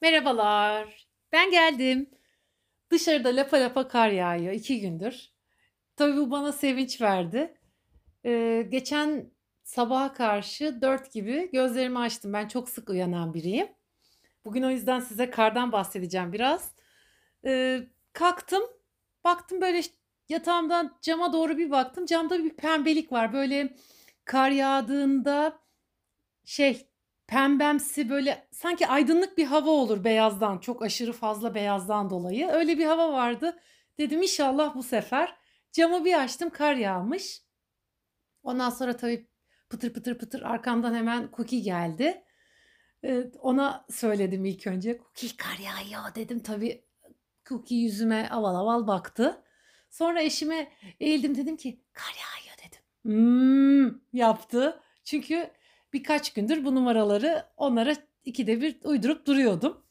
Merhabalar. Ben geldim. Dışarıda lapa lapa kar yağıyor iki gündür. Tabii bu bana sevinç verdi. Eee, geçen sabaha karşı 4 gibi gözlerimi açtım. Ben çok sık uyanan biriyim. Bugün o yüzden size kardan bahsedeceğim biraz. Eee, kalktım, baktım böyle yatağımdan cama doğru bir baktım. Camda bir pembelik var. Böyle kar yağdığında şey pembemsi böyle sanki aydınlık bir hava olur beyazdan. Çok aşırı fazla beyazdan dolayı. Öyle bir hava vardı. Dedim inşallah bu sefer. Camı bir açtım kar yağmış. Ondan sonra tabii pıtır pıtır pıtır arkamdan hemen Cookie geldi. Eee, ona söyledim ilk önce. Cookie kar yağıyor dedim. Tabii Cookie yüzüme aval aval baktı. Sonra eşime eğildim dedim ki kar yağıyor dedim. Hmm, yaptı. Çünkü birkaç gündür bu numaraları onlara ikide bir uydurup duruyordum.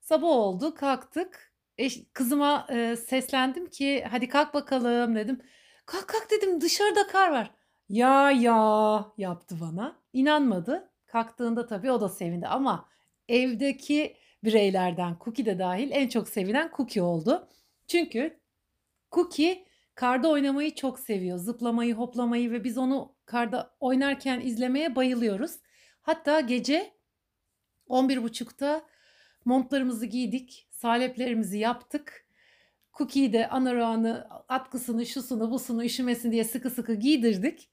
Sabah oldu kalktık. Eş, kızıma e, seslendim ki hadi kalk bakalım dedim. Kalk kalk dedim dışarıda kar var. Ya ya yaptı bana. İnanmadı. Kalktığında tabii o da sevindi ama evdeki bireylerden Cookie de dahil en çok sevinen Cookie oldu. Çünkü Cookie karda oynamayı çok seviyor. Zıplamayı, hoplamayı ve biz onu karda oynarken izlemeye bayılıyoruz. Hatta gece 11.30'da montlarımızı giydik, saleplerimizi yaptık. Cookie'yi de anoranı, atkısını, şusunu, busunu üşümesin diye sıkı sıkı giydirdik.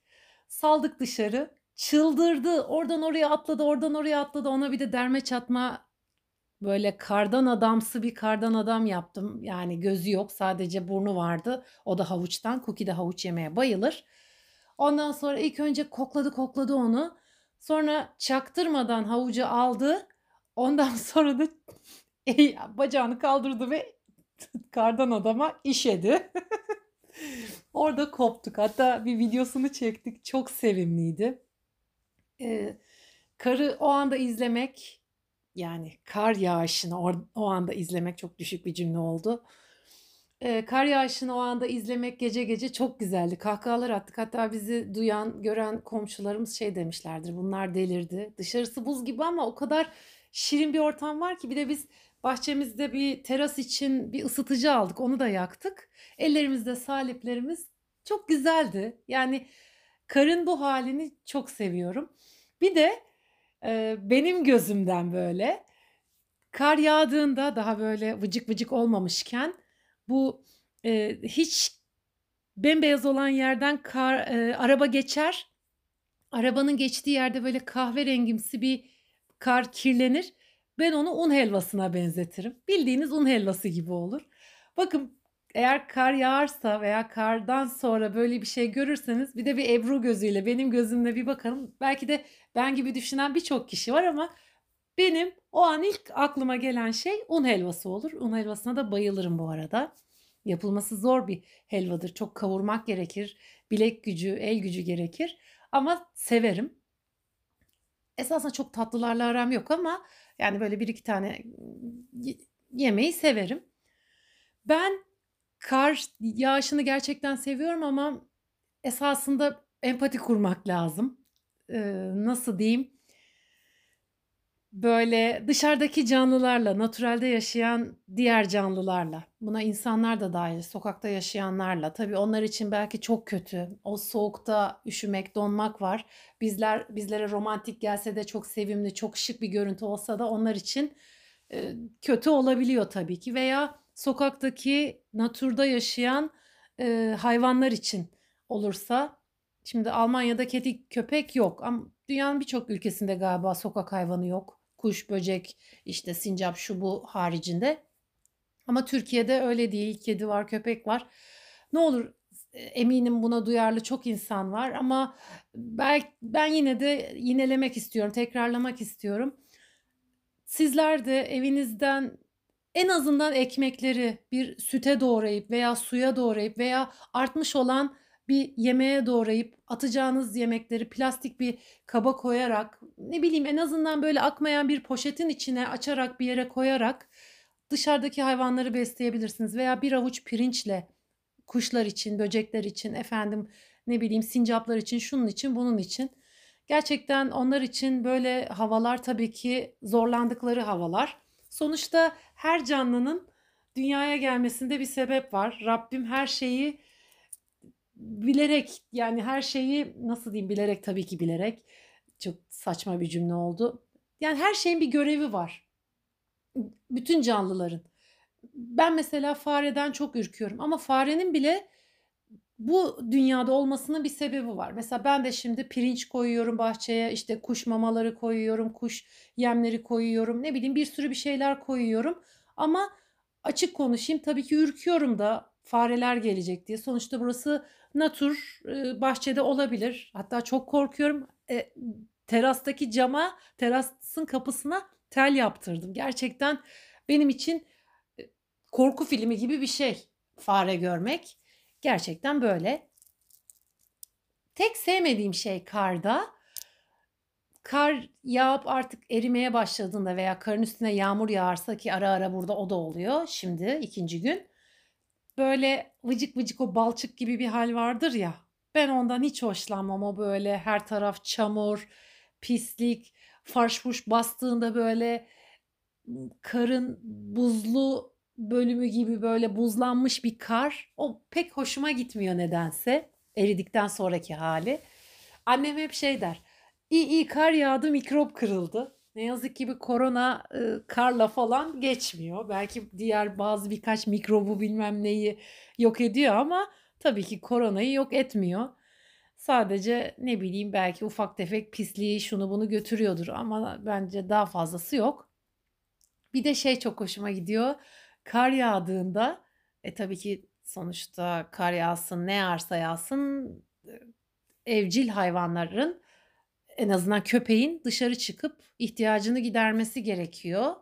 Saldık dışarı. Çıldırdı. Oradan oraya atladı, oradan oraya atladı. Ona bir de derme çatma böyle kardan adamsı bir kardan adam yaptım. Yani gözü yok, sadece burnu vardı. O da havuçtan. Cookie de havuç yemeye bayılır. Ondan sonra ilk önce kokladı kokladı onu. Sonra çaktırmadan havucu aldı. Ondan sonra da bacağını kaldırdı ve kardan adama işedi. Orada koptuk. Hatta bir videosunu çektik. Çok sevimliydi. Ee, karı o anda izlemek yani kar yağışını or- o anda izlemek çok düşük bir cümle oldu. Ee, kar yağışını o anda izlemek gece gece çok güzeldi. Kahkahalar attık. Hatta bizi duyan, gören komşularımız şey demişlerdir. Bunlar delirdi. Dışarısı buz gibi ama o kadar şirin bir ortam var ki bir de biz bahçemizde bir teras için bir ısıtıcı aldık. Onu da yaktık. Ellerimizde saleplerimiz çok güzeldi. Yani karın bu halini çok seviyorum. Bir de e, benim gözümden böyle kar yağdığında daha böyle vıcık vıcık olmamışken bu e, hiç bembeyaz olan yerden kar, e, araba geçer. Arabanın geçtiği yerde böyle kahverengimsi bir kar kirlenir. Ben onu un helvasına benzetirim. Bildiğiniz un helvası gibi olur. Bakın eğer kar yağarsa veya kardan sonra böyle bir şey görürseniz bir de bir Ebru gözüyle benim gözümle bir bakalım. Belki de ben gibi düşünen birçok kişi var ama benim o an ilk aklıma gelen şey un helvası olur. Un helvasına da bayılırım bu arada. Yapılması zor bir helvadır. Çok kavurmak gerekir. Bilek gücü, el gücü gerekir. Ama severim. Esasında çok tatlılarla aram yok ama yani böyle bir iki tane yemeği severim. Ben kar yağışını gerçekten seviyorum ama esasında empati kurmak lazım. Ee, nasıl diyeyim? Böyle dışarıdaki canlılarla, naturalde yaşayan diğer canlılarla, buna insanlar da dahil, sokakta yaşayanlarla. Tabii onlar için belki çok kötü. O soğukta üşümek, donmak var. Bizler bizlere romantik gelse de çok sevimli, çok şık bir görüntü olsa da onlar için e, kötü olabiliyor tabii ki. Veya sokaktaki naturda yaşayan e, hayvanlar için olursa, şimdi Almanya'da kedi köpek yok ama dünyanın birçok ülkesinde galiba sokak hayvanı yok. Kuş, böcek, işte sincap şu bu haricinde. Ama Türkiye'de öyle değil. Kedi var, köpek var. Ne olur e, eminim buna duyarlı çok insan var ama ben, ben yine de yinelemek istiyorum, tekrarlamak istiyorum. Sizler de evinizden en azından ekmekleri bir süte doğrayıp veya suya doğrayıp veya artmış olan bir yemeğe doğrayıp atacağınız yemekleri plastik bir kaba koyarak ne bileyim en azından böyle akmayan bir poşetin içine açarak bir yere koyarak dışarıdaki hayvanları besleyebilirsiniz veya bir avuç pirinçle kuşlar için, böcekler için, efendim ne bileyim sincaplar için, şunun için, bunun için Gerçekten onlar için böyle havalar tabii ki zorlandıkları havalar. Sonuçta her canlının dünyaya gelmesinde bir sebep var. Rabbim her şeyi bilerek yani her şeyi nasıl diyeyim bilerek tabii ki bilerek çok saçma bir cümle oldu. Yani her şeyin bir görevi var. Bütün canlıların. Ben mesela fareden çok ürküyorum ama farenin bile bu dünyada olmasının bir sebebi var. Mesela ben de şimdi pirinç koyuyorum bahçeye, işte kuş mamaları koyuyorum, kuş yemleri koyuyorum, ne bileyim bir sürü bir şeyler koyuyorum. Ama açık konuşayım tabii ki ürküyorum da fareler gelecek diye. Sonuçta burası natur e, bahçede olabilir. Hatta çok korkuyorum. E, terastaki cama, terasın kapısına tel yaptırdım. Gerçekten benim için e, korku filmi gibi bir şey fare görmek. Gerçekten böyle. Tek sevmediğim şey karda kar yağıp artık erimeye başladığında veya karın üstüne yağmur yağarsa ki ara ara burada o da oluyor şimdi ikinci gün. Böyle vıcık vıcık o balçık gibi bir hal vardır ya. Ben ondan hiç hoşlanmam o böyle her taraf çamur, pislik, farş fuş bastığında böyle karın buzlu bölümü gibi böyle buzlanmış bir kar. O pek hoşuma gitmiyor nedense. Eridikten sonraki hali. Annem hep şey der. İyi iyi kar yağdı mikrop kırıldı. Ne yazık ki bir korona e, karla falan geçmiyor. Belki diğer bazı birkaç mikrobu bilmem neyi yok ediyor ama tabii ki koronayı yok etmiyor. Sadece ne bileyim belki ufak tefek pisliği şunu bunu götürüyordur ama bence daha fazlası yok. Bir de şey çok hoşuma gidiyor. Kar yağdığında e tabii ki sonuçta kar yağsın ne yağarsa yağsın evcil hayvanların en azından köpeğin dışarı çıkıp ihtiyacını gidermesi gerekiyor.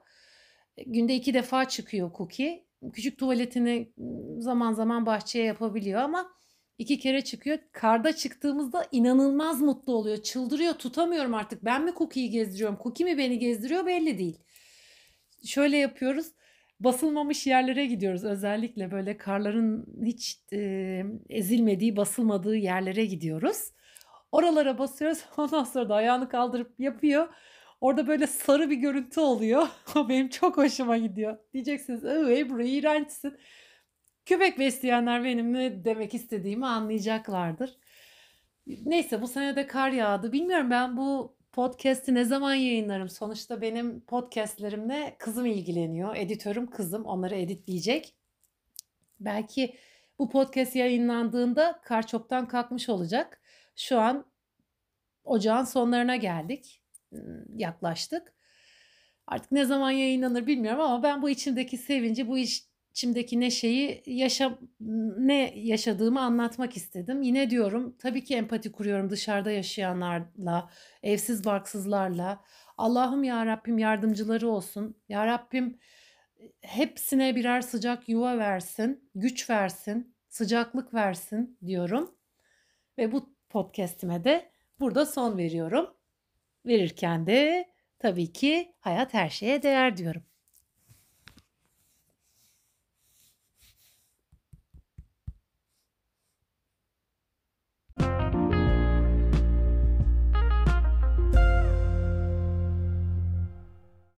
Günde iki defa çıkıyor Cookie. Küçük tuvaletini zaman zaman bahçeye yapabiliyor ama iki kere çıkıyor. Karda çıktığımızda inanılmaz mutlu oluyor. Çıldırıyor tutamıyorum artık. Ben mi Cookie'yi gezdiriyorum? Cookie mi beni gezdiriyor belli değil. Şöyle yapıyoruz basılmamış yerlere gidiyoruz. Özellikle böyle karların hiç e, ezilmediği, basılmadığı yerlere gidiyoruz. Oralara basıyoruz. Ondan sonra da ayağını kaldırıp yapıyor. Orada böyle sarı bir görüntü oluyor. Benim çok hoşuma gidiyor. Diyeceksiniz Ebru iğrençsin. Köpek besleyenler benim ne demek istediğimi anlayacaklardır. Neyse bu sene de kar yağdı. Bilmiyorum ben bu podcast'i ne zaman yayınlarım? Sonuçta benim podcastlerimle kızım ilgileniyor. Editörüm kızım. Onları editleyecek. Belki bu podcast yayınlandığında kar çoktan kalkmış olacak. Şu an ocağın sonlarına geldik. Yaklaştık. Artık ne zaman yayınlanır bilmiyorum ama ben bu içimdeki sevinci, bu iş içimdeki neşeyi yaşa ne yaşadığımı anlatmak istedim. Yine diyorum tabii ki empati kuruyorum dışarıda yaşayanlarla, evsiz barksızlarla. Allah'ım ya Rabbim yardımcıları olsun. Ya Rabbim hepsine birer sıcak yuva versin, güç versin, sıcaklık versin diyorum. Ve bu podcast'ime de burada son veriyorum. Verirken de tabii ki hayat her şeye değer diyorum.